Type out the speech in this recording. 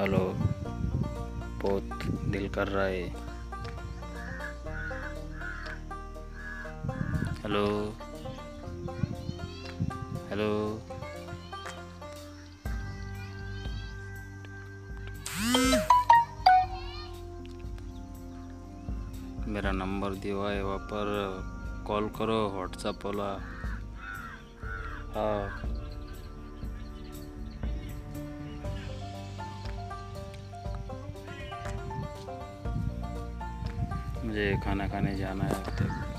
Hello, बहुत दिल कर रहा है। Hello hello. मेरा नंबर दिया है, वहाँ पर कॉल करो व्हाट्सएप वाला। हाँ। मुझे खाना खाने जाना है तक।